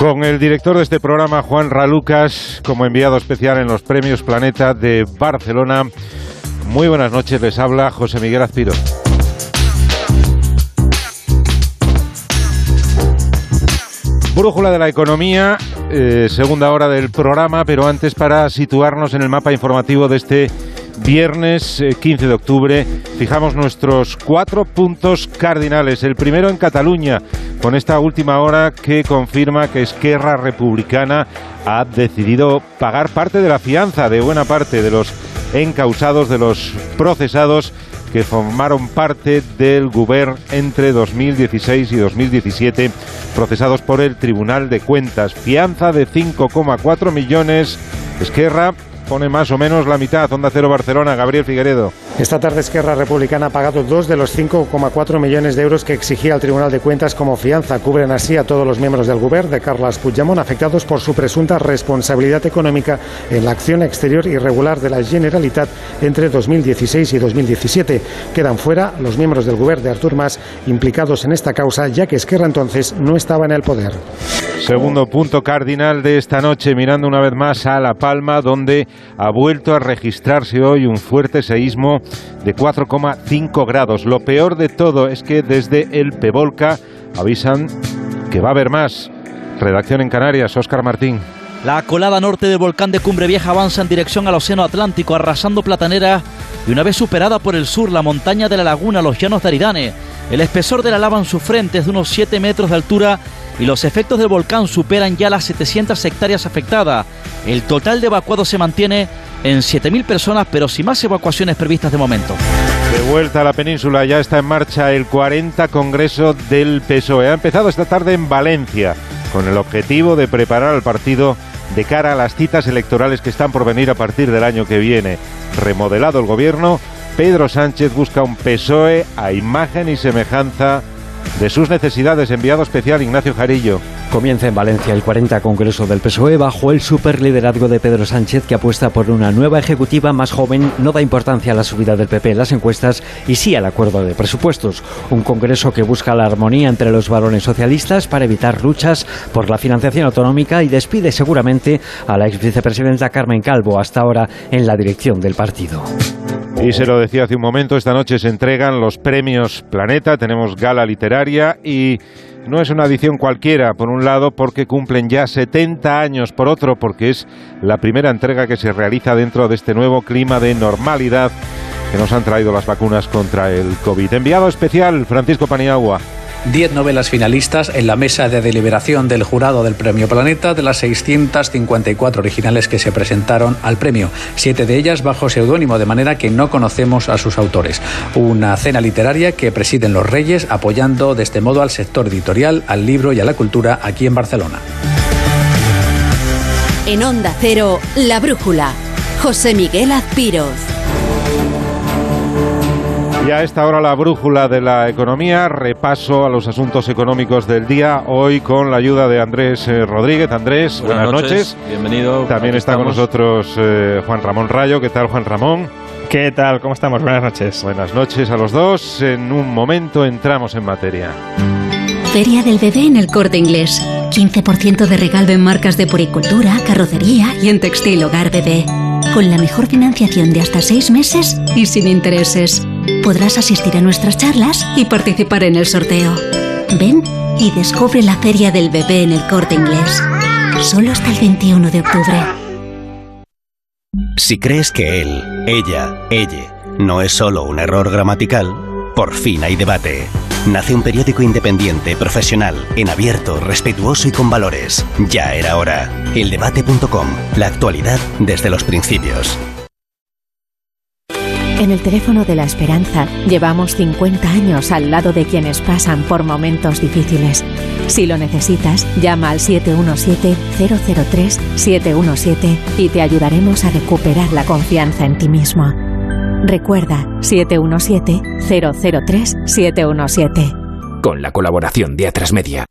Con el director de este programa, Juan Ralucas, como enviado especial en los Premios Planeta de Barcelona. Muy buenas noches, les habla José Miguel Azpiro. Brújula de la economía, eh, segunda hora del programa, pero antes para situarnos en el mapa informativo de este viernes 15 eh, de octubre, fijamos nuestros cuatro puntos cardinales. El primero en Cataluña, con esta última hora que confirma que Esquerra Republicana ha decidido pagar parte de la fianza de buena parte de los encausados, de los procesados que formaron parte del Gobierno entre 2016 y 2017, procesados por el Tribunal de Cuentas. Fianza de 5,4 millones. Esquerra pone más o menos la mitad. Onda Cero Barcelona, Gabriel Figueredo. Esta tarde Esquerra Republicana ha pagado dos de los 5,4 millones de euros que exigía el Tribunal de Cuentas como fianza. Cubren así a todos los miembros del Gobierno de Carles Puigdemont afectados por su presunta responsabilidad económica en la acción exterior irregular de la Generalitat entre 2016 y 2017. Quedan fuera los miembros del Gobierno de Artur Mas implicados en esta causa, ya que Esquerra entonces no estaba en el poder. Segundo punto cardinal de esta noche, mirando una vez más a La Palma, donde ha vuelto a registrarse hoy un fuerte seísmo de 4,5 grados. Lo peor de todo es que desde el Pevolca avisan que va a haber más. Redacción en Canarias, Óscar Martín. La colada norte del volcán de Cumbre Vieja avanza en dirección al Océano Atlántico, arrasando Platanera y una vez superada por el sur la montaña de la laguna, los llanos de Aridane. El espesor de la lava en su frente es de unos 7 metros de altura y los efectos del volcán superan ya las 700 hectáreas afectadas. El total de evacuados se mantiene en 7.000 personas, pero sin más evacuaciones previstas de momento. De vuelta a la península, ya está en marcha el 40 Congreso del PSOE. Ha empezado esta tarde en Valencia, con el objetivo de preparar al partido de cara a las citas electorales que están por venir a partir del año que viene. Remodelado el gobierno, Pedro Sánchez busca un PSOE a imagen y semejanza de sus necesidades. Enviado especial Ignacio Jarillo. Comienza en Valencia el 40 Congreso del PSOE bajo el superliderazgo de Pedro Sánchez que apuesta por una nueva ejecutiva más joven, no da importancia a la subida del PP en las encuestas y sí al acuerdo de presupuestos. Un Congreso que busca la armonía entre los varones socialistas para evitar luchas por la financiación autonómica y despide seguramente a la ex vicepresidenta Carmen Calvo, hasta ahora en la dirección del partido. Y se lo decía hace un momento, esta noche se entregan los premios Planeta, tenemos gala literaria y no es una edición cualquiera, por un lado, porque cumplen ya 70 años, por otro, porque es la primera entrega que se realiza dentro de este nuevo clima de normalidad que nos han traído las vacunas contra el COVID. Enviado especial, Francisco Paniagua. Diez novelas finalistas en la mesa de deliberación del jurado del Premio Planeta de las 654 originales que se presentaron al premio, siete de ellas bajo seudónimo, de manera que no conocemos a sus autores. Una cena literaria que presiden los Reyes apoyando de este modo al sector editorial, al libro y a la cultura aquí en Barcelona. En Onda Cero, La Brújula, José Miguel Azpiroz. Y a esta hora la brújula de la economía, repaso a los asuntos económicos del día, hoy con la ayuda de Andrés eh, Rodríguez. Andrés, buenas, noches. Bienvenido. También está con nosotros eh, Juan Ramón Rayo. ¿Qué tal, Juan Ramón? ¿Qué tal? ¿Cómo estamos? Buenas noches. Buenas noches a los dos. En un momento entramos en materia. Feria del bebé en el corte inglés. 15% de regalo en marcas de puricultura, carrocería y en textil hogar bebé. Con la mejor financiación de hasta seis meses y sin intereses podrás asistir a nuestras charlas y participar en el sorteo. Ven y descubre la Feria del Bebé en el Corte Inglés. Solo hasta el 21 de octubre. Si crees que él, ella, ella no es solo un error gramatical, por fin hay debate. Nace un periódico independiente, profesional, en abierto, respetuoso y con valores. Ya era hora. Eldebate.com. La actualidad desde los principios. En el teléfono de la esperanza llevamos 50 años al lado de quienes pasan por momentos difíciles. Si lo necesitas, llama al 717-003-717 y te ayudaremos a recuperar la confianza en ti mismo. Recuerda 717-003-717. Con la colaboración de Atrasmedia.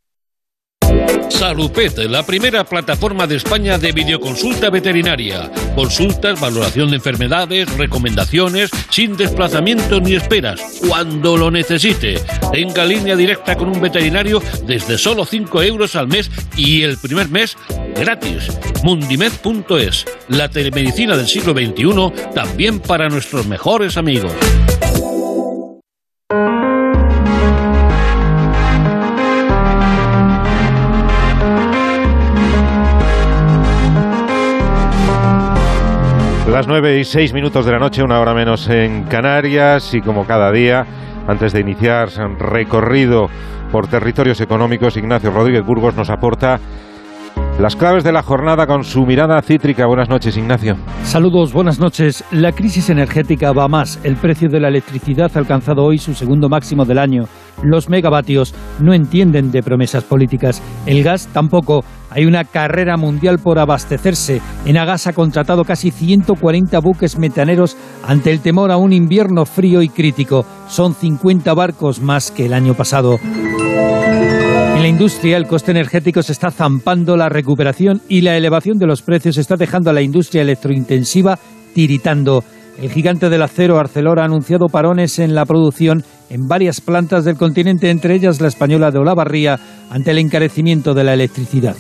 Salupet, la primera plataforma de España de videoconsulta veterinaria. Consultas, valoración de enfermedades, recomendaciones, sin desplazamiento ni esperas, cuando lo necesite. Tenga línea directa con un veterinario desde solo 5 euros al mes y el primer mes gratis. Mundimed.es, la telemedicina del siglo XXI, también para nuestros mejores amigos. Las nueve y seis minutos de la noche, una hora menos en Canarias y como cada día, antes de iniciar recorrido por territorios económicos, Ignacio Rodríguez Burgos nos aporta las claves de la jornada con su mirada cítrica. Buenas noches, Ignacio. Saludos, buenas noches. La crisis energética va más. El precio de la electricidad ha alcanzado hoy su segundo máximo del año. Los megavatios no entienden de promesas políticas. El gas tampoco. Hay una carrera mundial por abastecerse. Enagas ha contratado casi 140 buques metaneros ante el temor a un invierno frío y crítico. Son 50 barcos más que el año pasado. En la industria, el coste energético se está zampando la recuperación y la elevación de los precios está dejando a la industria electrointensiva tiritando. El gigante del acero Arcelor ha anunciado parones en la producción en varias plantas del continente, entre ellas la española de Olavarría, ante el encarecimiento de la electricidad.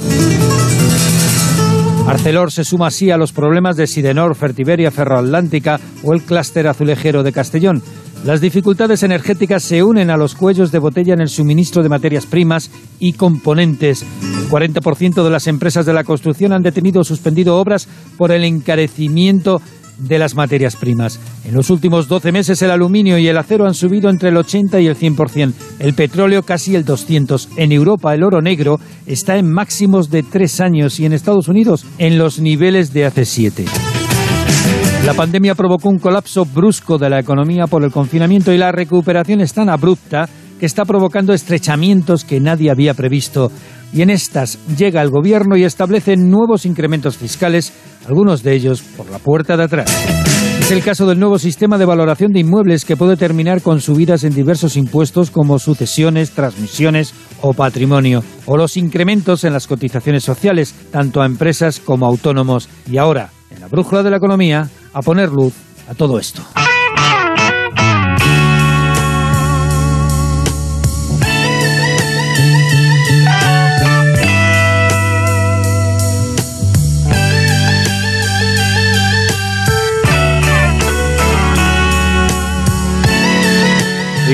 Arcelor se suma así a los problemas de Sidenor, Fertiberia, Ferroatlántica o el clúster azulejero de Castellón. Las dificultades energéticas se unen a los cuellos de botella en el suministro de materias primas y componentes. El 40% de las empresas de la construcción han detenido o suspendido obras por el encarecimiento de las materias primas. En los últimos 12 meses el aluminio y el acero han subido entre el 80 y el 100%, el petróleo casi el 200. En Europa el oro negro está en máximos de tres años y en Estados Unidos en los niveles de hace siete. La pandemia provocó un colapso brusco de la economía por el confinamiento y la recuperación es tan abrupta que está provocando estrechamientos que nadie había previsto. Y en estas llega el gobierno y establece nuevos incrementos fiscales, algunos de ellos por la puerta de atrás. Es el caso del nuevo sistema de valoración de inmuebles que puede terminar con subidas en diversos impuestos como sucesiones, transmisiones o patrimonio, o los incrementos en las cotizaciones sociales, tanto a empresas como a autónomos. Y ahora, en la brújula de la economía, a poner luz a todo esto.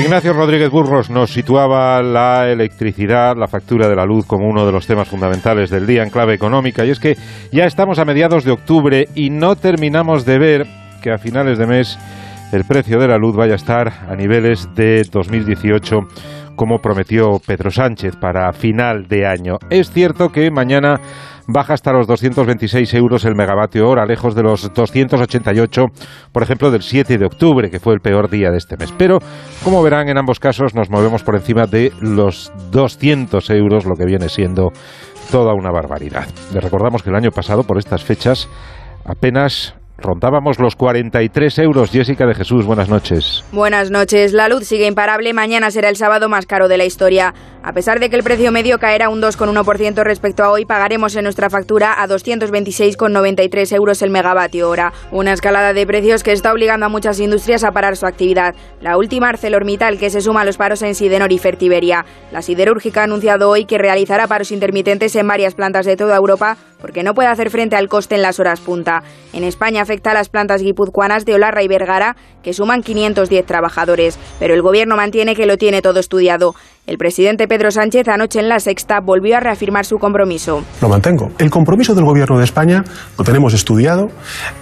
Ignacio Rodríguez Burros nos situaba la electricidad, la factura de la luz como uno de los temas fundamentales del día en clave económica. Y es que ya estamos a mediados de octubre y no terminamos de ver que a finales de mes el precio de la luz vaya a estar a niveles de 2018 como prometió Pedro Sánchez para final de año. Es cierto que mañana baja hasta los 226 euros el megavatio hora, lejos de los 288, por ejemplo, del 7 de octubre, que fue el peor día de este mes. Pero, como verán, en ambos casos nos movemos por encima de los 200 euros, lo que viene siendo toda una barbaridad. Les recordamos que el año pasado, por estas fechas, apenas Rondábamos los 43 euros. Jessica de Jesús, buenas noches. Buenas noches. La luz sigue imparable. Mañana será el sábado más caro de la historia. A pesar de que el precio medio caerá un 2,1% respecto a hoy, pagaremos en nuestra factura a 226,93 euros el megavatio hora. Una escalada de precios que está obligando a muchas industrias a parar su actividad. La última ArcelorMittal, que se suma a los paros en Sidenor y Fertiberia. La siderúrgica ha anunciado hoy que realizará paros intermitentes en varias plantas de toda Europa porque no puede hacer frente al coste en las horas punta. En España afecta a las plantas guipuzcoanas de Olarra y Vergara, que suman 510 trabajadores, pero el gobierno mantiene que lo tiene todo estudiado. El presidente Pedro Sánchez anoche en la sexta volvió a reafirmar su compromiso. Lo mantengo. El compromiso del gobierno de España, lo tenemos estudiado,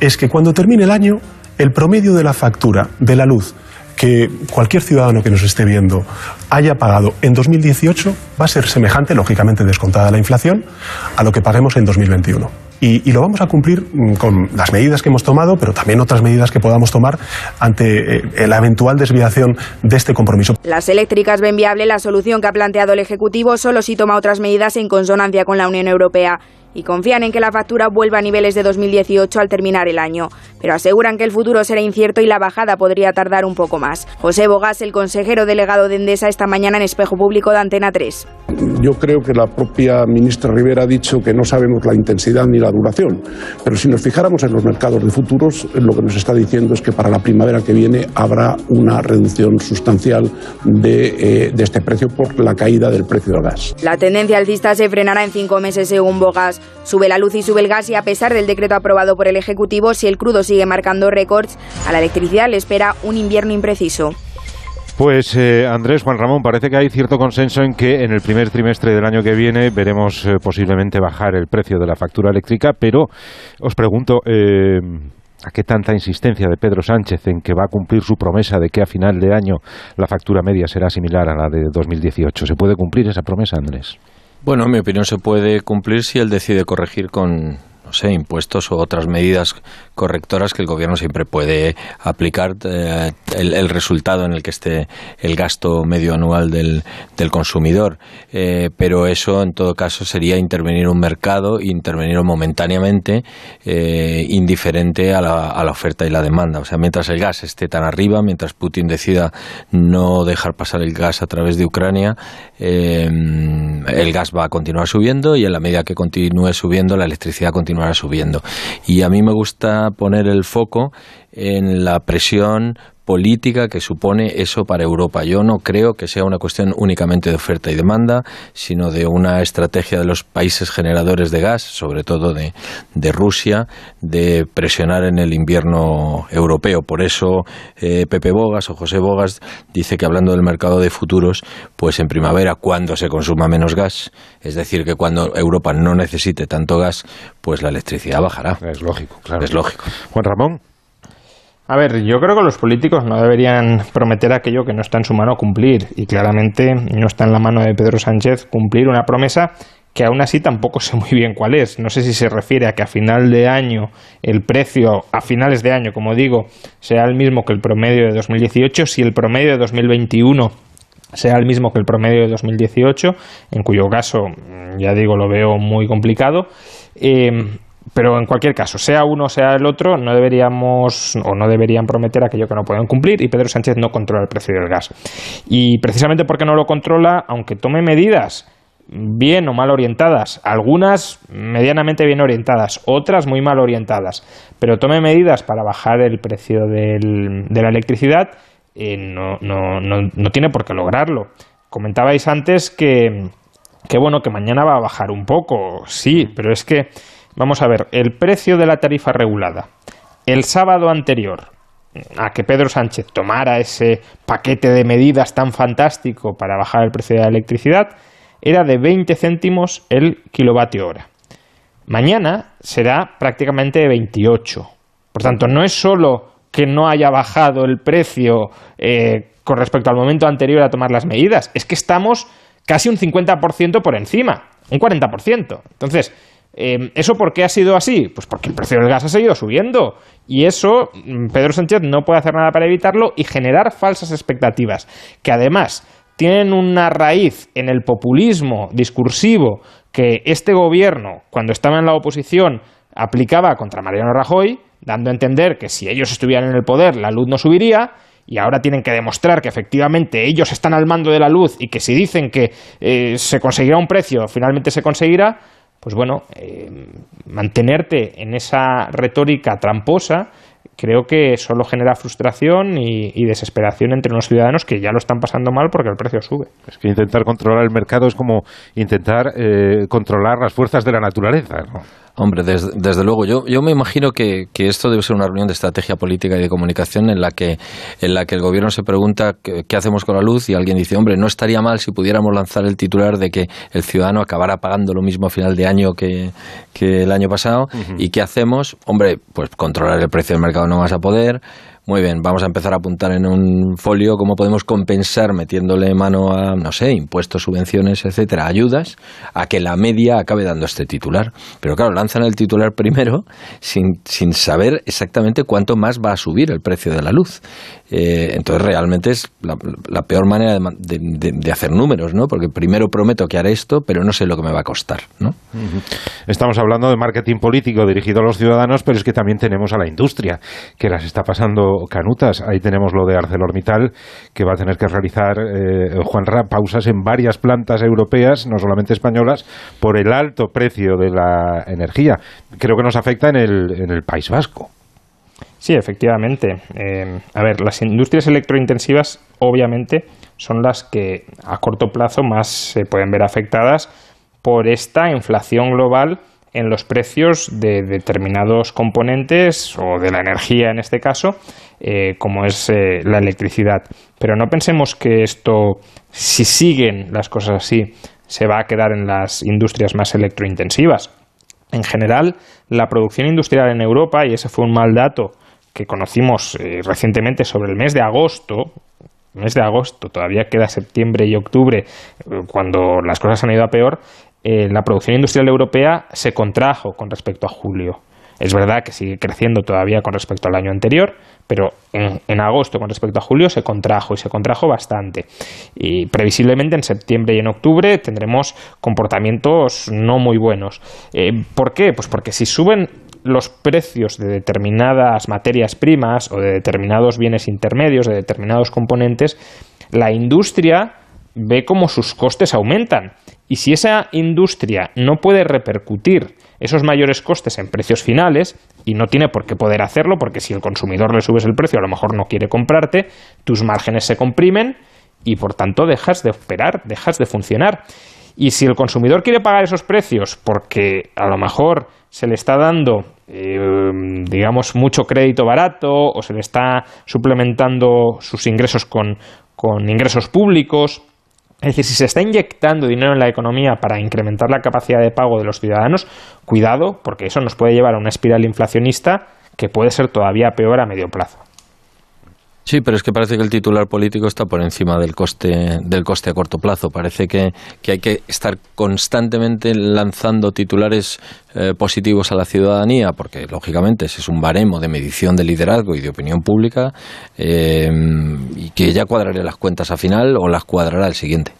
es que cuando termine el año, el promedio de la factura de la luz que cualquier ciudadano que nos esté viendo haya pagado en 2018 va a ser semejante, lógicamente descontada la inflación, a lo que paguemos en 2021. Y, y, lo vamos a cumplir mm, con las medidas que hemos tomado, pero también otras medidas que podamos tomar ante eh, la eventual desviación de este compromiso. Las eléctricas ven viable la solución que ha planteado el Ejecutivo solo si toma otras medidas en consonancia con la Unión Europea. Y confían en que la factura vuelva a niveles de 2018 al terminar el año, pero aseguran que el futuro será incierto y la bajada podría tardar un poco más. José Bogas, el consejero delegado de Endesa, esta mañana en Espejo Público de Antena 3. Yo creo que la propia ministra Rivera ha dicho que no sabemos la intensidad ni la duración, pero si nos fijáramos en los mercados de futuros, lo que nos está diciendo es que para la primavera que viene habrá una reducción sustancial de, eh, de este precio por la caída del precio del gas. La tendencia alcista se frenará en cinco meses según Bogas. Sube la luz y sube el gas y a pesar del decreto aprobado por el Ejecutivo, si el crudo sigue marcando récords, a la electricidad le espera un invierno impreciso. Pues eh, Andrés, Juan Ramón, parece que hay cierto consenso en que en el primer trimestre del año que viene veremos eh, posiblemente bajar el precio de la factura eléctrica, pero os pregunto, eh, ¿a qué tanta insistencia de Pedro Sánchez en que va a cumplir su promesa de que a final de año la factura media será similar a la de 2018? ¿Se puede cumplir esa promesa, Andrés? Bueno, en mi opinión se puede cumplir si él decide corregir con, impuestos o otras medidas correctoras que el gobierno siempre puede aplicar eh, el, resultado en el que esté el gasto medio anual del, del consumidor. Eh, pero eso, en todo caso, sería intervenir un mercado, intervenir momentáneamente, eh, indiferente a la, a la oferta y la demanda. O sea, mientras el gas esté tan arriba, mientras Putin decida no dejar pasar el gas a través de Ucrania, el gas va a continuar subiendo y en la medida que continúe subiendo, la electricidad subiendo. Y a mí me gusta poner el foco en la presión política que supone eso para Europa. Yo no creo que sea una cuestión únicamente de oferta y demanda, sino de una estrategia de los países generadores de gas, sobre todo de, de Rusia, de presionar en el invierno europeo. Por eso eh, Pepe Bogas o José Bogas dice que hablando del mercado de futuros, pues en primavera, cuando se consuma menos gas, es decir, que cuando Europa no necesite tanto gas, pues la electricidad bajará. Es lógico, claro. Es lógico. Juan Ramón. A ver, yo creo que los políticos no deberían prometer aquello que no está en su mano cumplir y claramente no está en la mano de Pedro Sánchez cumplir una promesa que aún así tampoco sé muy bien cuál es. No sé si se refiere a que a final de año el precio, a finales de año, como digo, sea el mismo que el promedio de 2018, si el promedio de 2021 sea el mismo que el promedio de 2018, en cuyo caso, ya digo, lo veo muy complicado. Eh, pero en cualquier caso, sea uno sea el otro, no deberíamos o no deberían prometer aquello que no pueden cumplir y Pedro Sánchez no controla el precio del gas. Y precisamente porque no lo controla, aunque tome medidas bien o mal orientadas, algunas medianamente bien orientadas, otras muy mal orientadas, pero tome medidas para bajar el precio del, de la electricidad, eh, no, no, no, no tiene por qué lograrlo. Comentabais antes que, que bueno, que mañana va a bajar un poco, sí, pero es que Vamos a ver, el precio de la tarifa regulada. El sábado anterior a que Pedro Sánchez tomara ese paquete de medidas tan fantástico para bajar el precio de la electricidad era de 20 céntimos el kilovatio hora. Mañana será prácticamente de 28. Por tanto, no es solo que no haya bajado el precio eh, con respecto al momento anterior a tomar las medidas, es que estamos casi un 50% por encima, un 40%. Entonces, eh, ¿Eso por qué ha sido así? Pues porque el precio del gas ha seguido subiendo. Y eso mm, Pedro Sánchez no puede hacer nada para evitarlo y generar falsas expectativas, que además tienen una raíz en el populismo discursivo que este gobierno, cuando estaba en la oposición, aplicaba contra Mariano Rajoy, dando a entender que si ellos estuvieran en el poder la luz no subiría, y ahora tienen que demostrar que efectivamente ellos están al mando de la luz y que si dicen que eh, se conseguirá un precio, finalmente se conseguirá, pues bueno, eh, mantenerte en esa retórica tramposa creo que solo genera frustración y, desesperación entre unos ciudadanos que ya lo están pasando mal porque el precio sube. Es que intentar controlar el mercado es como intentar eh, controlar las fuerzas de la naturaleza. ¿no? Hombre, desde, luego, yo, yo me imagino que, que, esto debe ser una reunión de estrategia política y de comunicación en la que, en la que el gobierno se pregunta qué, hacemos con la luz y alguien dice, hombre, no estaría mal si pudiéramos lanzar el titular de que el ciudadano acabara pagando lo mismo a final de año que, que el año pasado y qué hacemos, hombre, pues controlar el precio del mercado no vas a poder, muy bien, vamos a empezar a apuntar en un folio cómo podemos compensar metiéndole mano a, no sé, impuestos, subvenciones, etcétera, ayudas, a que la media acabe dando este titular. Pero claro, lanzan el titular primero sin, sin saber exactamente cuánto más va a subir el precio de la luz. Eh, entonces realmente es la, peor manera de, hacer números, ¿no? Porque primero prometo que haré esto, pero no sé lo que me va a costar, ¿no? Estamos hablando de marketing político dirigido a los ciudadanos, pero es que también tenemos a la industria, que las está pasando canutas. Ahí tenemos lo de ArcelorMittal, que va a tener que realizar, eh, Juan Ra, pausas en varias plantas europeas, no solamente españolas, por el alto precio de la energía. Creo que nos afecta en el, en el País Vasco. Sí, efectivamente. Eh, a ver, las industrias electrointensivas obviamente son las que a corto plazo más se pueden ver afectadas por esta inflación global en los precios de determinados componentes o de la energía en este caso, eh, como es eh, la electricidad. Pero no pensemos que esto, si siguen las cosas así, se va a quedar en las industrias más electrointensivas. En general, la producción industrial en Europa, y ese fue un mal dato que conocimos eh, recientemente sobre el mes de agosto, mes de agosto, todavía queda septiembre y octubre, cuando las cosas han ido a peor, eh, la producción industrial europea se contrajo con respecto a julio. Es verdad que sigue creciendo todavía con respecto al año anterior, pero en, en, agosto con respecto a julio se contrajo y se contrajo bastante. Y previsiblemente en septiembre y en octubre tendremos comportamientos no muy buenos. ¿Por qué? Pues porque si suben los precios de determinadas materias primas o de determinados bienes intermedios, de determinados componentes, la industria ve cómo sus costes aumentan. Y si esa industria no puede repercutir esos mayores costes en precios finales, y no tiene por qué poder hacerlo, porque si el consumidor le subes el precio, a lo mejor no quiere comprarte, tus márgenes se comprimen y por tanto dejas de operar, dejas de funcionar. Y si el consumidor quiere pagar esos precios porque a lo mejor se le está dando eh, digamos, mucho crédito barato o se le está suplementando sus ingresos con, con ingresos públicos. Es decir, si se está inyectando dinero en la economía para incrementar la capacidad de pago de los ciudadanos, cuidado, porque eso nos puede llevar a una espiral inflacionista que puede ser todavía peor a medio plazo. Sí, pero es que parece que el titular político está por encima del coste, del coste a corto plazo. Parece que, hay que estar constantemente lanzando titulares eh, positivos a la ciudadanía, porque lógicamente ese es un baremo de medición de liderazgo y de opinión pública, eh, y que ya cuadraré las cuentas a final o las cuadrará el siguiente.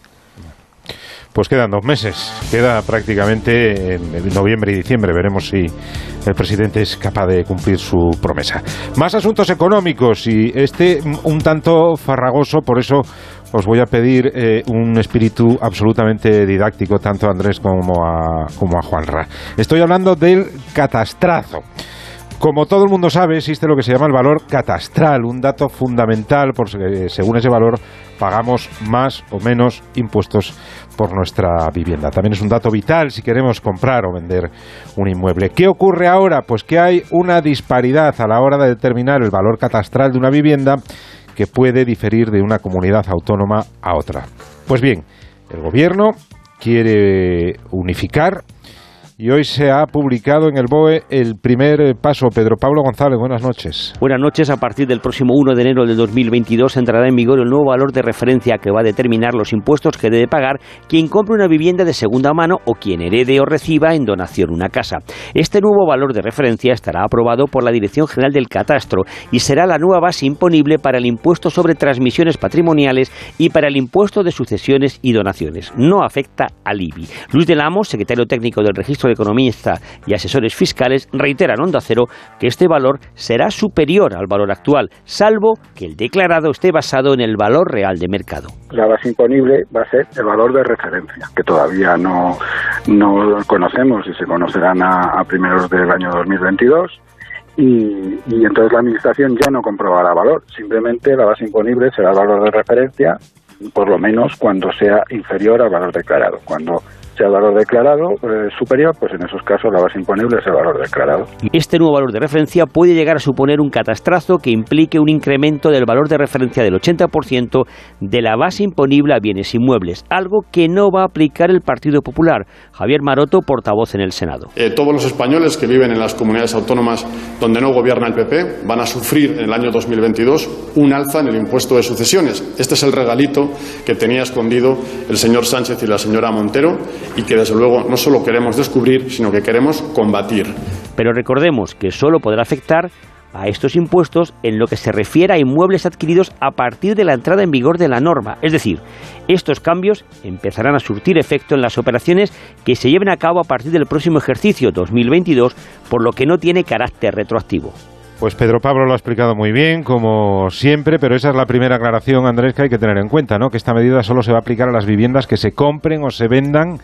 Pues quedan dos meses, queda prácticamente en noviembre y diciembre. Veremos si el presidente es capaz de cumplir su promesa. Más asuntos económicos y este un tanto farragoso, por eso os voy a pedir eh, un espíritu absolutamente didáctico tanto a Andrés como a, como a Juanra. Estoy hablando del catastrazo. Como todo el mundo sabe, existe lo que se llama el valor catastral, un dato fundamental, porque según ese valor pagamos más o menos impuestos por nuestra vivienda. También es un dato vital si queremos comprar o vender un inmueble. ¿Qué ocurre ahora? Pues que hay una disparidad a la hora de determinar el valor catastral de una vivienda que puede diferir de una comunidad autónoma a otra. Pues bien, el gobierno quiere unificar y hoy se ha publicado en el BOE el primer eh, paso. Pedro Pablo González, buenas noches. Buenas noches. A partir del próximo 1 de enero de 2022 entrará en vigor el nuevo valor de referencia que va a determinar los impuestos que debe pagar quien compre una vivienda de segunda mano o quien herede o reciba en donación una casa. Este nuevo valor de referencia estará aprobado por la Dirección General del Catastro y será la nueva base imponible para el impuesto sobre transmisiones patrimoniales y para el impuesto de sucesiones y donaciones. No afecta al IBI. Luis del Amo, secretario técnico del Registro de Economista y asesores fiscales reiteran Onda Cero que este valor será superior al valor actual, salvo que el declarado esté basado en el valor real de mercado. La base imponible va a ser el valor de referencia, que todavía no, no conocemos y se conocerán a, primeros del año 2022. Y, y, entonces la Administración ya no comprobará valor, simplemente la base imponible será el valor de referencia, por lo menos cuando sea inferior al valor declarado. Cuando sea el valor declarado eh, superior, pues en esos casos la base imponible es el valor declarado. Este nuevo valor de referencia puede llegar a suponer un catastrazo que implique un incremento del valor de referencia del 80% de la base imponible a bienes inmuebles, algo que no va a aplicar el Partido Popular. Javier Maroto, portavoz en el Senado. Eh, todos los españoles que viven en las comunidades autónomas donde no gobierna el PP van a sufrir en el año 2022 un alza en el impuesto de sucesiones. Este es el regalito que tenía escondido el señor Sánchez y la señora Montero y que desde luego no solo queremos descubrir, sino que queremos combatir. Pero recordemos que solo podrá afectar a estos impuestos en lo que se refiere a inmuebles adquiridos a partir de la entrada en vigor de la norma. Es decir, estos cambios empezarán a surtir efecto en las operaciones que se lleven a cabo a partir del próximo ejercicio 2022, por lo que no tiene carácter retroactivo. Pues Pedro Pablo lo ha explicado muy bien, como siempre, pero esa es la primera aclaración, Andrés, que hay que tener en cuenta, ¿no? Que esta medida solo se va a aplicar a las viviendas que se compren o se vendan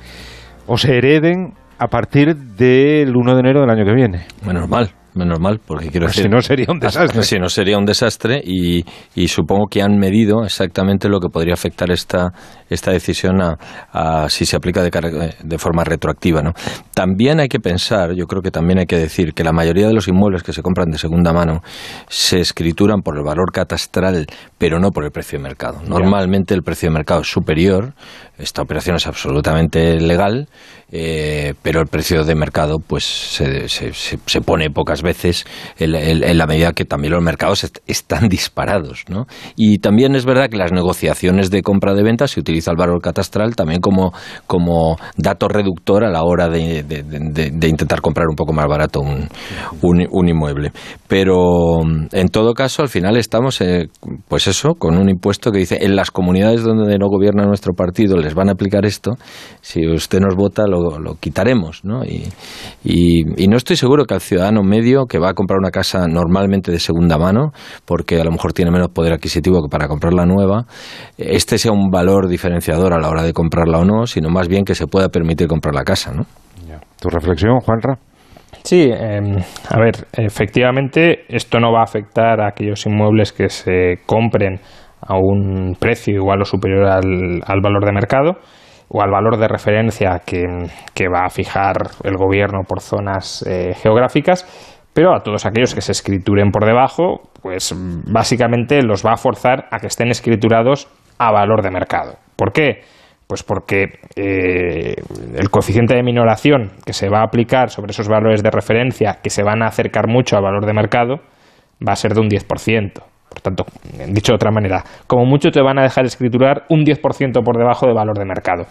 o se hereden a partir del 1 de enero del año que viene. Menos menos mal, porque quiero pues decir... Si no sería un desastre. Si no sería un desastre y, y, supongo que han medido exactamente lo que podría afectar esta, esta decisión a, a si se aplica de, de, forma retroactiva. ¿no? También hay que pensar, yo creo que también hay que decir que la mayoría de los inmuebles que se compran de segunda mano se escrituran por el valor catastral, pero no por el precio de mercado. Normalmente el precio de mercado es superior, esta operación es absolutamente legal, eh, pero el precio de mercado pues se, se, pone pocas veces en, la medida que también los mercados est están disparados. ¿no? Y también es verdad que las negociaciones de compra de venta se utiliza el valor catastral también como, como dato reductor a la hora de, de, intentar comprar un poco más barato un, un, un, inmueble. Pero en todo caso, al final estamos, eh, pues eso, con un impuesto que dice en las comunidades donde no gobierna nuestro partido les van a aplicar esto, si usted nos vota lo, lo quitaremos. ¿no? Y, y, y no estoy seguro que al ciudadano medio que va a comprar una casa normalmente de segunda mano, porque a lo mejor tiene menos poder adquisitivo que para comprar la nueva, este sea un valor diferenciador a la hora de comprarla o no, sino más bien que se pueda permitir comprar la casa. ¿no? ¿Tu reflexión, Juanra? Sí, eh, a ver, efectivamente esto no va a afectar a aquellos inmuebles que se compren a un precio igual o superior al, al valor de mercado o al valor de referencia que, que, va a fijar el gobierno por zonas eh, geográficas, pero a todos aquellos que se escrituren por debajo, pues básicamente los va a forzar a que estén escriturados a valor de mercado. ¿Por qué? Pues porque eh, el coeficiente de minoración que se va a aplicar sobre esos valores de referencia que se van a acercar mucho al valor de mercado va a ser de un 10%. Por tanto, dicho de otra manera, como mucho te van a dejar escriturar un 10% por debajo del valor de mercado.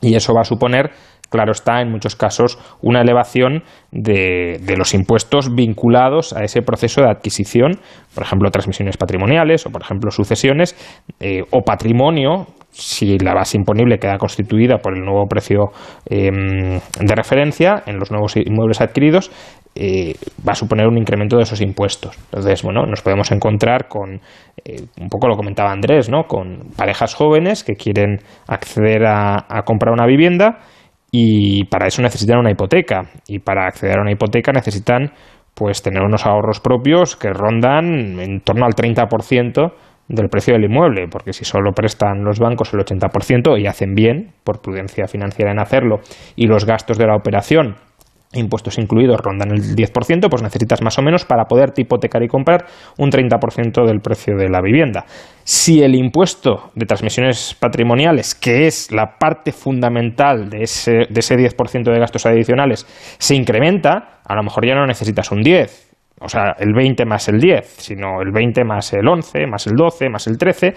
Y eso va a suponer, claro está, en muchos casos, una elevación de, los impuestos vinculados a ese proceso de adquisición, por ejemplo, transmisiones patrimoniales o, por ejemplo, sucesiones eh, o patrimonio si la base imponible queda constituida por el nuevo precio eh, de referencia en los nuevos inmuebles adquiridos, eh, va a suponer un incremento de esos impuestos. Entonces, bueno, nos podemos encontrar con, eh, un poco lo comentaba Andrés, ¿no? Con parejas jóvenes que quieren acceder a comprar una vivienda y para eso necesitan una hipoteca. Y para acceder a una hipoteca necesitan pues tener unos ahorros propios que rondan en torno al 30% del precio del inmueble, porque si solo prestan los bancos el 80% y hacen bien, por prudencia financiera en hacerlo, y los gastos de la operación impuestos incluidos rondan el 10%, pues necesitas más o menos para poderte hipotecar y comprar un 30% del precio de la vivienda. Si el impuesto de transmisiones patrimoniales, que es la parte fundamental de ese, de ese 10% de gastos adicionales, se incrementa, a lo mejor ya no necesitas un 10, o sea, el 20 más el 10, sino el 20 más el 11, más el 12, más el 13,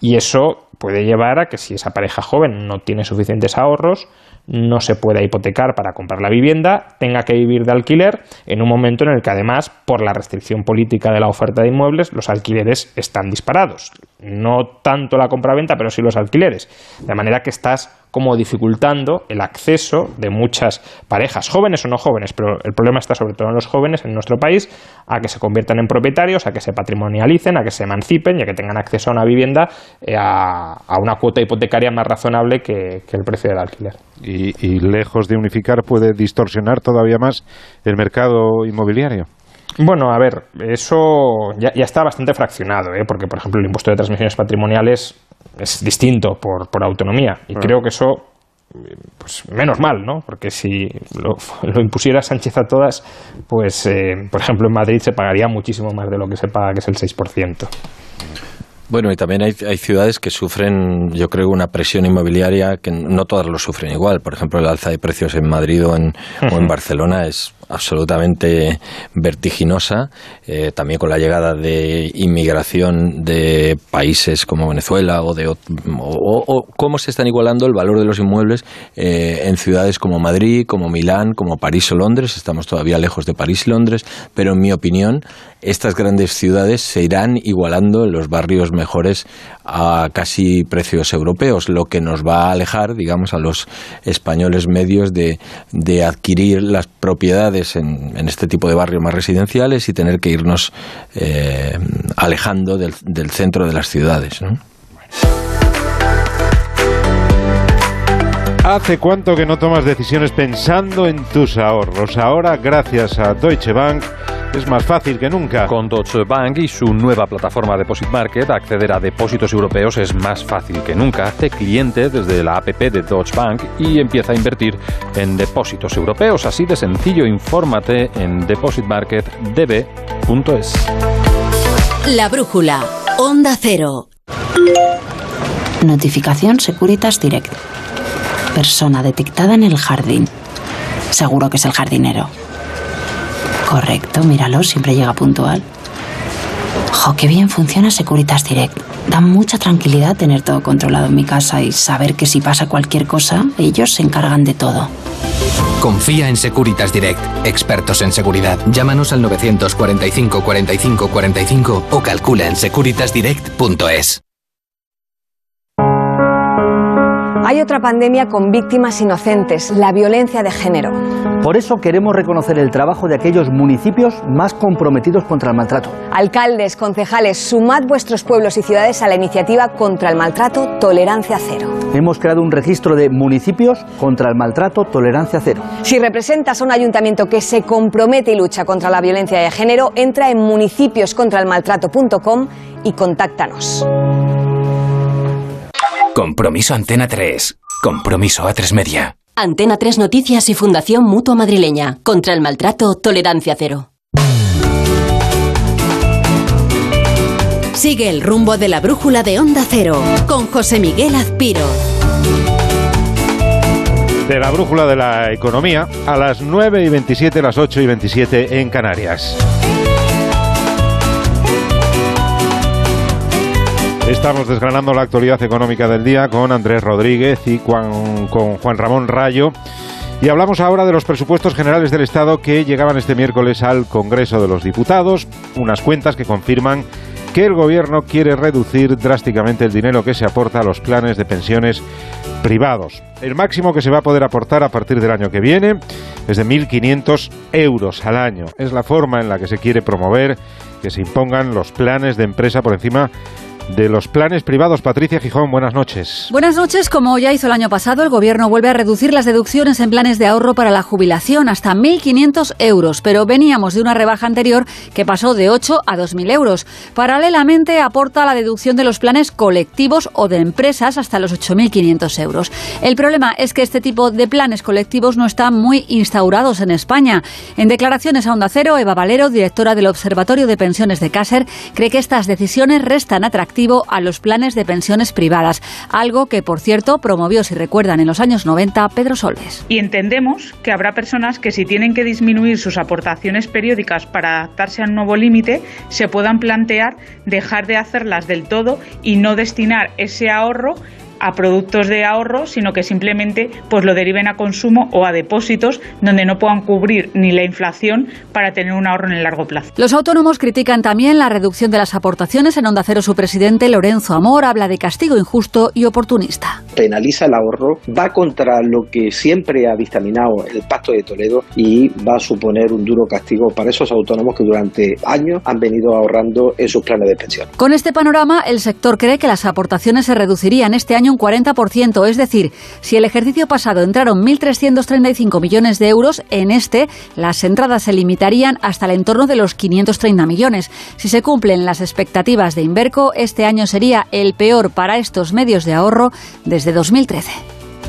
y eso puede llevar a que si esa pareja joven no tiene suficientes ahorros, no se pueda hipotecar para comprar la vivienda, tenga que vivir de alquiler en un momento en el que además, por la restricción política de la oferta de inmuebles, los alquileres están disparados. No tanto la compraventa, pero sí los alquileres. De manera que estás como dificultando el acceso de muchas parejas, jóvenes o no jóvenes, pero el problema está sobre todo en los jóvenes en nuestro país, a que se conviertan en propietarios, a que se patrimonialicen, a que se emancipen y a que tengan acceso a una vivienda eh, a, a, una cuota hipotecaria más razonable que, que el precio del alquiler. Y, y lejos de unificar puede distorsionar todavía más el mercado inmobiliario. Bueno, a ver, eso ya, ya está bastante fraccionado, ¿eh? porque, por ejemplo, el impuesto de transmisiones patrimoniales es distinto por, por autonomía. Y creo que eso pues menos mal, ¿no? Porque si lo, impusiera Sánchez a todas, pues, eh, por ejemplo, en Madrid se pagaría muchísimo más de lo que se paga, que es el 6%. Bueno, y también hay, hay, ciudades que sufren, yo creo, una presión inmobiliaria que no todas lo sufren igual. Por ejemplo, el alza de precios en Madrid o en, o en Barcelona es absolutamente vertiginosa, eh, también con la llegada de inmigración de países como Venezuela o de o, cómo se están igualando el valor de los inmuebles eh, en ciudades como Madrid, como Milán, como París o Londres. Estamos todavía lejos de París y Londres, pero en mi opinión estas grandes ciudades se irán igualando en los barrios mejores a casi precios europeos, lo que nos va a alejar, digamos, a los españoles medios de, de adquirir las propiedades en, este tipo de barrios más residenciales y tener que irnos eh, alejando del, centro de las ciudades. ¿Hace cuánto que no tomas decisiones pensando en tus ahorros? Ahora, gracias a Deutsche Bank, es más fácil que nunca. Con Deutsche Bank y su nueva plataforma Deposit Market, acceder a depósitos europeos es más fácil que nunca. Hace cliente desde la APP de Deutsche Bank y empieza a invertir en depósitos europeos. Así de sencillo, infórmate en depositmarketdb.es. La brújula, Onda Cero. Notificación Securitas Direct persona detectada en el jardín. Seguro que es el jardinero. Correcto, míralo, siempre llega puntual. Jo, qué bien funciona Securitas Direct. Da mucha tranquilidad tener todo controlado en mi casa y saber que si pasa cualquier cosa, ellos se encargan de todo. Confía en Securitas Direct, expertos en seguridad. Llámanos al 945 45 45 o calcula en securitasdirect.es. Hay otra pandemia con víctimas inocentes, la violencia de género. Por eso queremos reconocer el trabajo de aquellos municipios más comprometidos contra el maltrato. Alcaldes, concejales, sumad vuestros pueblos y ciudades a la iniciativa contra el maltrato Tolerancia Cero. Hemos creado un registro de municipios contra el maltrato Tolerancia Cero. Si representas a un ayuntamiento que se compromete y lucha contra la violencia de género, entra en municipioscontraelmaltrato.com y contáctanos. Compromiso Antena 3. Compromiso A3 Media. Antena 3 Noticias y Fundación Mutua Madrileña. Contra el maltrato, tolerancia cero. Sigue el rumbo de la brújula de Onda Cero con José Miguel Azpiro. De la brújula de la economía a las 9 y 27, las 8 y 27 en Canarias. Estamos desgranando la actualidad económica del día con Andrés Rodríguez y con, Juan Ramón Rayo. Y hablamos ahora de los presupuestos generales del Estado que llegaban este miércoles al Congreso de los Diputados, unas cuentas que confirman que el Gobierno quiere reducir drásticamente el dinero que se aporta a los planes de pensiones privados. El máximo que se va a poder aportar a partir del año que viene es de 1.500 euros al año. Es la forma en la que se quiere promover que se impongan los planes de empresa por encima de los planes privados. Patricia Gijón, buenas noches. Buenas noches. Como ya hizo el año pasado, el Gobierno vuelve a reducir las deducciones en planes de ahorro para la jubilación hasta 1.500 euros, pero veníamos de una rebaja anterior que pasó de 8 a 2.000 euros. Paralelamente, aporta la deducción de los planes colectivos o de empresas hasta los 8.500 euros. El problema es que este tipo de planes colectivos no están muy instaurados en España. En declaraciones a Onda Cero, Eva Valero, directora del Observatorio de Pensiones de Cáser, cree que estas decisiones restan atractivas a los planes de pensiones privadas, algo que, por cierto, promovió, si recuerdan, en los años 90 Pedro Solves. Y entendemos que habrá personas que si tienen que disminuir sus aportaciones periódicas para adaptarse al nuevo límite, se puedan plantear dejar de hacerlas del todo y no destinar ese ahorro a productos de ahorro, sino que simplemente pues lo deriven a consumo o a depósitos donde no puedan cubrir ni la inflación para tener un ahorro en el largo plazo. Los autónomos critican también la reducción de las aportaciones. En Onda Cero su presidente Lorenzo Amor habla de castigo injusto y oportunista. Penaliza el ahorro, va contra lo que siempre ha dictaminado el Pacto de Toledo y va a suponer un duro castigo para esos autónomos que durante años han venido ahorrando en sus planes de pensión. Con este panorama, el sector cree que las aportaciones se reducirían este año un 40%, es decir, si el ejercicio pasado entraron 1.335 millones de euros, en este las entradas se limitarían hasta el entorno de los 530 millones. Si se cumplen las expectativas de Inverco, este año sería el peor para estos medios de ahorro desde 2013.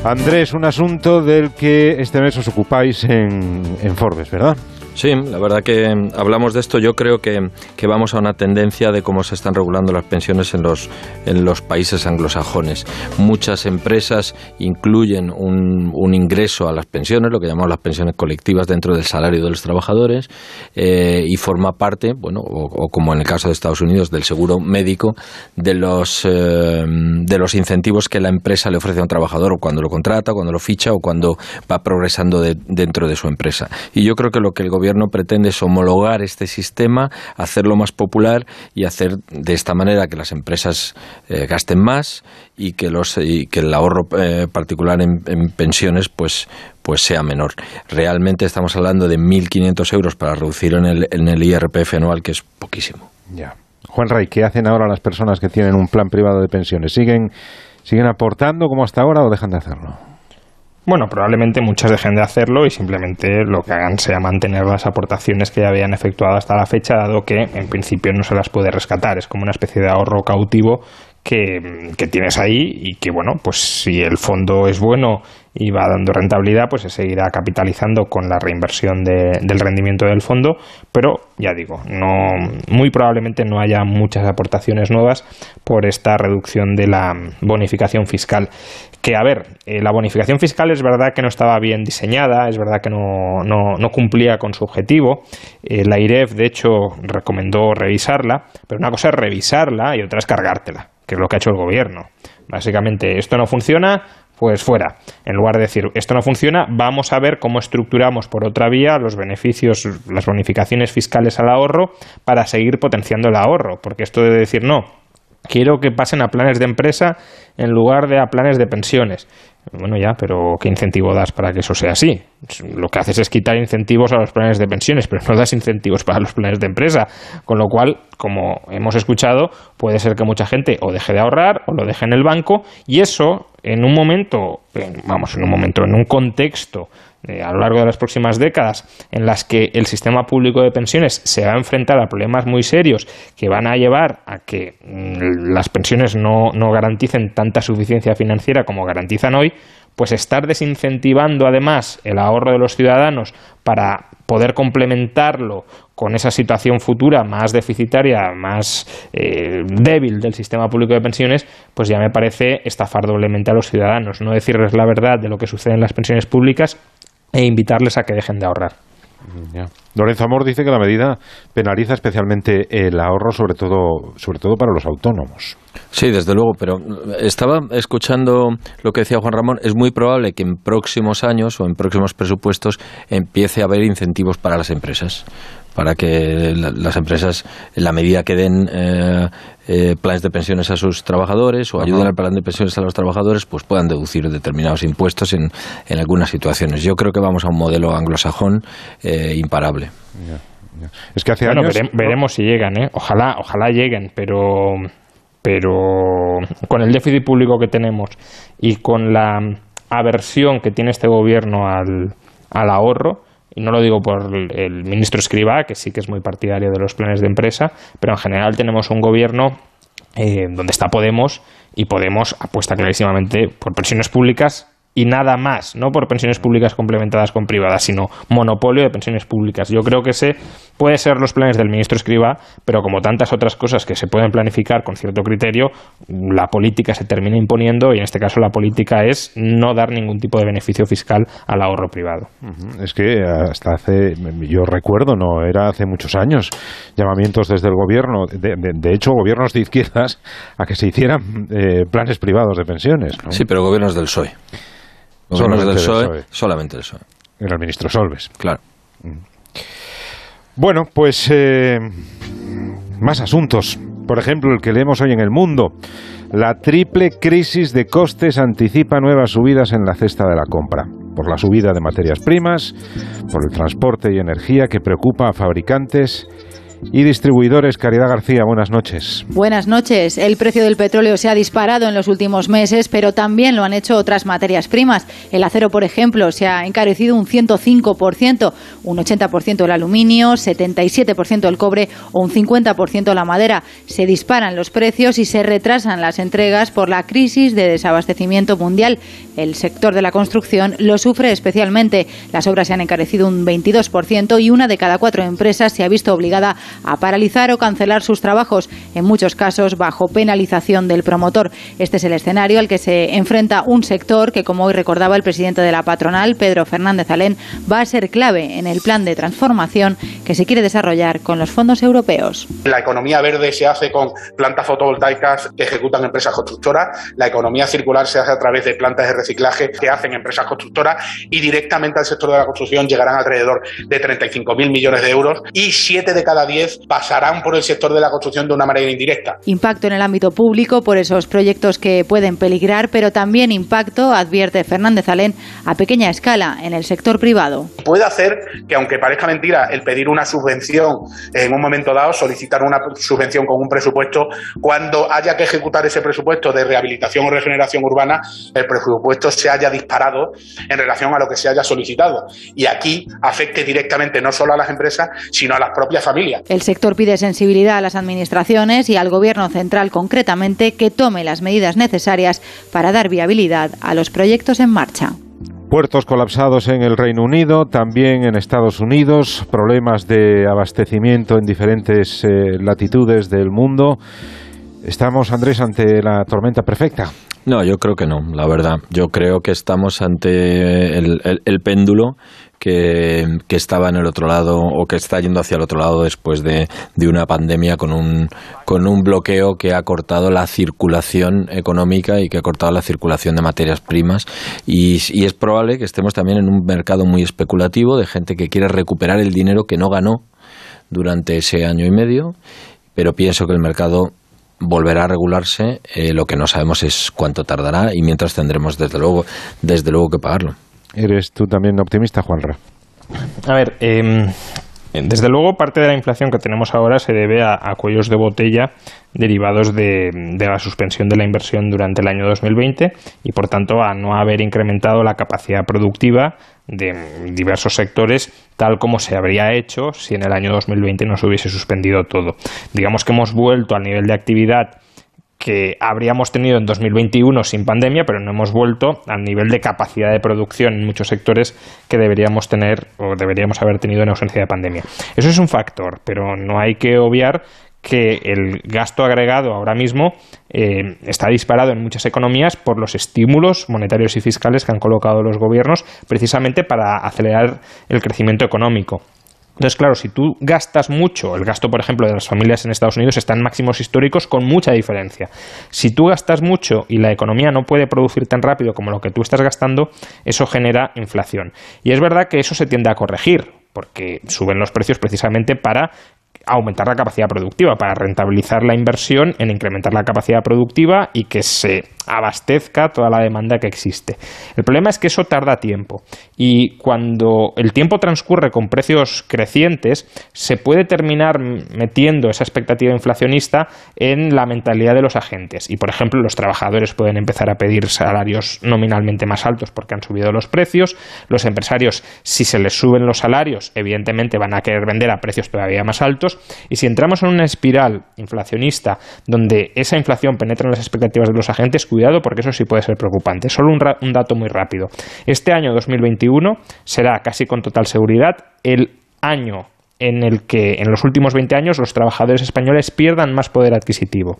Andrés, un asunto del que este mes os ocupáis en, en Forbes, ¿verdad? Sí, la verdad que hablamos de esto. Yo creo que, que, vamos a una tendencia de cómo se están regulando las pensiones en los, en los países anglosajones. Muchas empresas incluyen un, un ingreso a las pensiones, lo que llamamos las pensiones colectivas, dentro del salario de los trabajadores eh, y forma parte, bueno, o, o, como en el caso de Estados Unidos, del seguro médico, de los, eh, de los incentivos que la empresa le ofrece a un trabajador cuando lo contrata, cuando lo ficha o cuando va progresando de, dentro de su empresa. Y yo creo que lo que el gobierno gobierno pretende es homologar este sistema, hacerlo más popular y hacer de esta manera que las empresas eh, gasten más y que los y que el ahorro eh, particular en, en, pensiones pues pues sea menor. Realmente estamos hablando de 1.500 euros para reducir en el, en el IRPF anual, que es poquísimo. Ya. Juan Ray, ¿qué hacen ahora las personas que tienen un plan privado de pensiones? ¿Siguen, siguen aportando como hasta ahora o dejan de hacerlo? Bueno, probablemente muchas dejen de hacerlo y simplemente lo que hagan sea mantener las aportaciones que ya habían efectuado hasta la fecha, dado que en principio no se las puede rescatar. Es como una especie de ahorro cautivo que, tienes ahí y que, bueno, pues si el fondo es bueno y va dando rentabilidad, pues se seguirá capitalizando con la reinversión de, del rendimiento del fondo, pero ya digo, no, muy probablemente no haya muchas aportaciones nuevas por esta reducción de la bonificación fiscal. Que, a ver, eh, la bonificación fiscal es verdad que no estaba bien diseñada, es verdad que no, no, no cumplía con su objetivo. Eh, la IREF, de hecho, recomendó revisarla, pero una cosa es revisarla y otra es cargártela que es lo que ha hecho el gobierno. Básicamente, esto no funciona, pues fuera. En lugar de decir, esto no funciona, vamos a ver cómo estructuramos por otra vía los beneficios, las bonificaciones fiscales al ahorro para seguir potenciando el ahorro. Porque esto de decir, no, quiero que pasen a planes de empresa en lugar de a planes de pensiones. Bueno, ya, pero ¿qué incentivo das para que eso sea así? Lo que haces es quitar incentivos a los planes de pensiones, pero no das incentivos para los planes de empresa. Con lo cual, como hemos escuchado, puede ser que mucha gente o deje de ahorrar o lo deje en el banco y eso, en un momento, vamos, en un momento, en un contexto eh, a lo largo de las próximas décadas en las que el sistema público de pensiones se va a enfrentar a problemas muy serios que van a llevar a que mm, las pensiones no, no garanticen tanta suficiencia financiera como garantizan hoy, pues estar desincentivando además el ahorro de los ciudadanos para poder complementarlo con esa situación futura más deficitaria, más eh, débil del sistema público de pensiones, pues ya me parece estafar doblemente a los ciudadanos, no decirles la verdad de lo que sucede en las pensiones públicas e invitarles a que dejen de ahorrar. Ya. Lorenzo Amor dice que la medida penaliza especialmente el ahorro, sobre todo, sobre todo para los autónomos. Sí, desde luego, pero estaba escuchando lo que decía Juan Ramón. Es muy probable que en próximos años o en próximos presupuestos empiece a haber incentivos para las empresas para que las empresas, en la medida que den eh, eh, planes de pensiones a sus trabajadores o ayuden al plan de pensiones a los trabajadores, pues puedan deducir determinados impuestos en, en algunas situaciones. Yo creo que vamos a un modelo anglosajón eh, imparable. Ya, ya. Es que hace bueno, años... vere, veremos si llegan, ¿eh? Ojalá, ojalá lleguen, pero, pero con el déficit público que tenemos y con la aversión que tiene este gobierno al, al ahorro, y no lo digo por el ministro Escribá, que sí que es muy partidario de los planes de empresa, pero en general tenemos un gobierno eh, donde está Podemos y Podemos apuesta clarísimamente por pensiones públicas y nada más, no por pensiones públicas complementadas con privadas, sino monopolio de pensiones públicas. Yo creo que ese puede ser los planes del ministro Escriba, pero como tantas otras cosas que se pueden planificar con cierto criterio, la política se termina imponiendo y en este caso la política es no dar ningún tipo de beneficio fiscal al ahorro privado. Es que hasta hace, yo recuerdo, no era hace muchos años, llamamientos desde el gobierno, de, de, de hecho gobiernos de izquierdas, a que se hicieran eh, planes privados de pensiones. ¿no? Sí, pero gobiernos del PSOE. Solamente del PSOE, PSOE, solamente del PSOE. Era el ministro Solves. Claro. Bueno, pues eh, más asuntos. Por ejemplo, el que leemos hoy en El Mundo. La triple crisis de costes anticipa nuevas subidas en la cesta de la compra. Por la subida de materias primas, por el transporte y energía que preocupa a fabricantes y distribuidores. Caridad García, buenas noches. Buenas noches. El precio del petróleo se ha disparado en los últimos meses, pero también lo han hecho otras materias primas. El acero, por ejemplo, se ha encarecido un 105%, un 80% el aluminio, 77% el cobre o un 50% la madera. Se disparan los precios y se retrasan las entregas por la crisis de desabastecimiento mundial. El sector de la construcción lo sufre especialmente. Las obras se han encarecido un 22% y una de cada cuatro empresas se ha visto obligada a paralizar o cancelar sus trabajos, en muchos casos bajo penalización del promotor. Este es el escenario al que se enfrenta un sector que, como hoy recordaba el presidente de la patronal, Pedro Fernández Alén, va a ser clave en el plan de transformación que se quiere desarrollar con los fondos europeos. La economía verde se hace con plantas fotovoltaicas que ejecutan empresas constructoras, la economía circular se hace a través de plantas de reciclaje que hacen empresas constructoras y directamente al sector de la construcción llegarán alrededor de 35.000 millones de euros y 7 de cada 10 pasarán por el sector de la construcción de una manera indirecta. Impacto en el ámbito público por esos proyectos que pueden peligrar, pero también impacto, advierte Fernández Alén, a pequeña escala en el sector privado. Puede hacer que, aunque parezca mentira, el pedir una subvención en un momento dado, solicitar una subvención con un presupuesto, cuando haya que ejecutar ese presupuesto de rehabilitación o regeneración urbana, el presupuesto se haya disparado en relación a lo que se haya solicitado. Y aquí afecte directamente no solo a las empresas, sino a las propias familias. El sector pide sensibilidad a las administraciones y al Gobierno central concretamente que tome las medidas necesarias para dar viabilidad a los proyectos en marcha. Puertos colapsados en el Reino Unido, también en Estados Unidos, problemas de abastecimiento en diferentes eh, latitudes del mundo. ¿Estamos, Andrés, ante la tormenta perfecta? No, yo creo que no, la verdad. Yo creo que estamos ante el péndulo que, estaba en el otro lado o que está yendo hacia el otro lado después de, una pandemia con un, con un bloqueo que ha cortado la circulación económica y que ha cortado la circulación de materias primas. Y, y es probable que estemos también en un mercado muy especulativo de gente que quiere recuperar el dinero que no ganó durante ese año y medio, pero pienso que el mercado volverá a regularse. Eh, lo que no sabemos es cuánto tardará y mientras tendremos desde luego, desde luego que pagarlo. ¿Eres tú también optimista, Juanra? A ver, em, desde luego parte de la inflación que tenemos ahora se debe a, cuellos de botella derivados de, la suspensión de la inversión durante el año 2020 y por tanto a no haber incrementado la capacidad productiva de diversos sectores tal como se habría hecho si en el año 2020 no se hubiese suspendido todo. Digamos que hemos vuelto al nivel de actividad que habríamos tenido en 2021 sin pandemia, pero no hemos vuelto al nivel de capacidad de producción en muchos sectores que deberíamos tener o deberíamos haber tenido en ausencia de pandemia. Eso es un factor, pero no hay que obviar que el gasto agregado ahora mismo eh, está disparado en muchas economías por los estímulos monetarios y fiscales que han colocado los gobiernos precisamente para acelerar el crecimiento económico. Entonces, claro, si tú gastas mucho, el gasto, por ejemplo, de las familias en Estados Unidos está en máximos históricos con mucha diferencia. Si tú gastas mucho y la economía no puede producir tan rápido como lo que tú estás gastando, eso genera inflación. Y es verdad que eso se tiende a corregir, porque suben los precios precisamente para aumentar la capacidad productiva, para rentabilizar la inversión en incrementar la capacidad productiva y que se abastezca toda la demanda que existe. El problema es que eso tarda tiempo y cuando el tiempo transcurre con precios crecientes, se puede terminar metiendo esa expectativa inflacionista en la mentalidad de los agentes. Y, por ejemplo, los trabajadores pueden empezar a pedir salarios nominalmente más altos porque han subido los precios. Los empresarios, si se les suben los salarios, evidentemente van a querer vender a precios todavía más altos. Y si entramos en una espiral inflacionista donde esa inflación penetra en las expectativas de los agentes, cuidado porque eso sí puede ser preocupante. Solo un, un dato muy rápido. Este año 2021 será casi con total seguridad el año en el que en los últimos 20 años los trabajadores españoles pierdan más poder adquisitivo.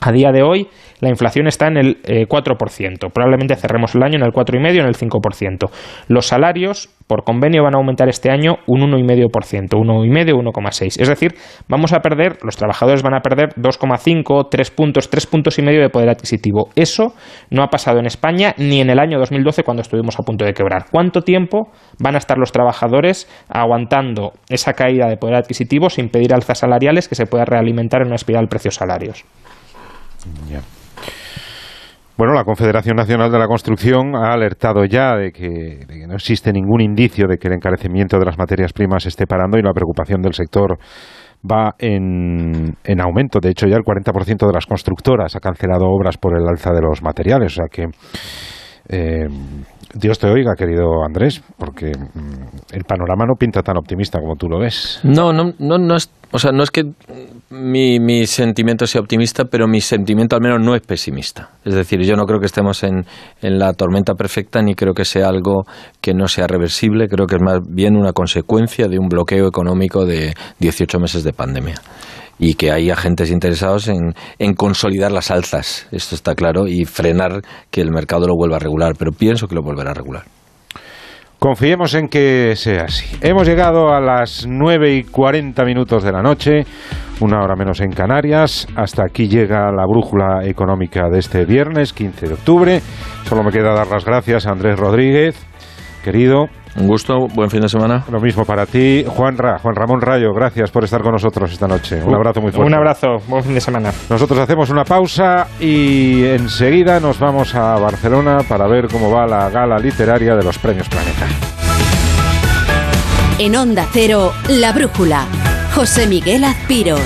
A día de hoy, la inflación está en el 4%. Eh, Probablemente cerremos el año en el 4,5% en el 5%. Los salarios por convenio van a aumentar este año un 1,5%, 1,5, 1,6. Es decir, vamos a perder, los trabajadores van a perder 2,5, 3 puntos, 3 puntos y medio de poder adquisitivo. Eso no ha pasado en España ni en el año 2012 cuando estuvimos a punto de quebrar. ¿Cuánto tiempo van a estar los trabajadores aguantando esa caída de poder adquisitivo sin pedir alzas salariales que se pueda realimentar en una espiral Bueno, la Confederación Nacional de la Construcción ha alertado ya de que, no existe ningún indicio de que el encarecimiento de las materias primas esté parando y la preocupación del sector va en, en aumento. De hecho, ya el 40% de las constructoras ha cancelado obras por el alza de los materiales. O sea que eh, Dios te oiga, querido Andrés, porque mm, el panorama no pinta tan optimista como tú lo ves. No, no, no, no es, o sea, no es que mi, mi sentimiento sea optimista, pero mi sentimiento al menos no es pesimista. Es decir, yo no creo que estemos en, en la tormenta perfecta ni creo que sea algo que no sea reversible. Creo que es más bien una consecuencia de un bloqueo económico de 18 meses de pandemia y que hay agentes interesados en, en, consolidar las alzas, esto está claro, y frenar que el mercado lo vuelva a regular, pero pienso que lo volverá a regular. Confiemos en que sea así. Hemos llegado a las 9 y 40 minutos de la noche, una hora menos en Canarias. Hasta aquí llega la brújula económica de este viernes, 15 de octubre. Solo me queda dar las gracias a Andrés Rodríguez, querido. Un gusto, buen fin de semana. Lo mismo para ti, Juan Ra, Juan Ramón Rayo, gracias por estar con nosotros esta noche. Un abrazo muy fuerte. Un abrazo, buen fin de semana. Nosotros hacemos una pausa y enseguida nos vamos a Barcelona para ver cómo va la gala literaria de los Premios Planeta. En Onda Cero, La Brújula, José Miguel Azpiroz.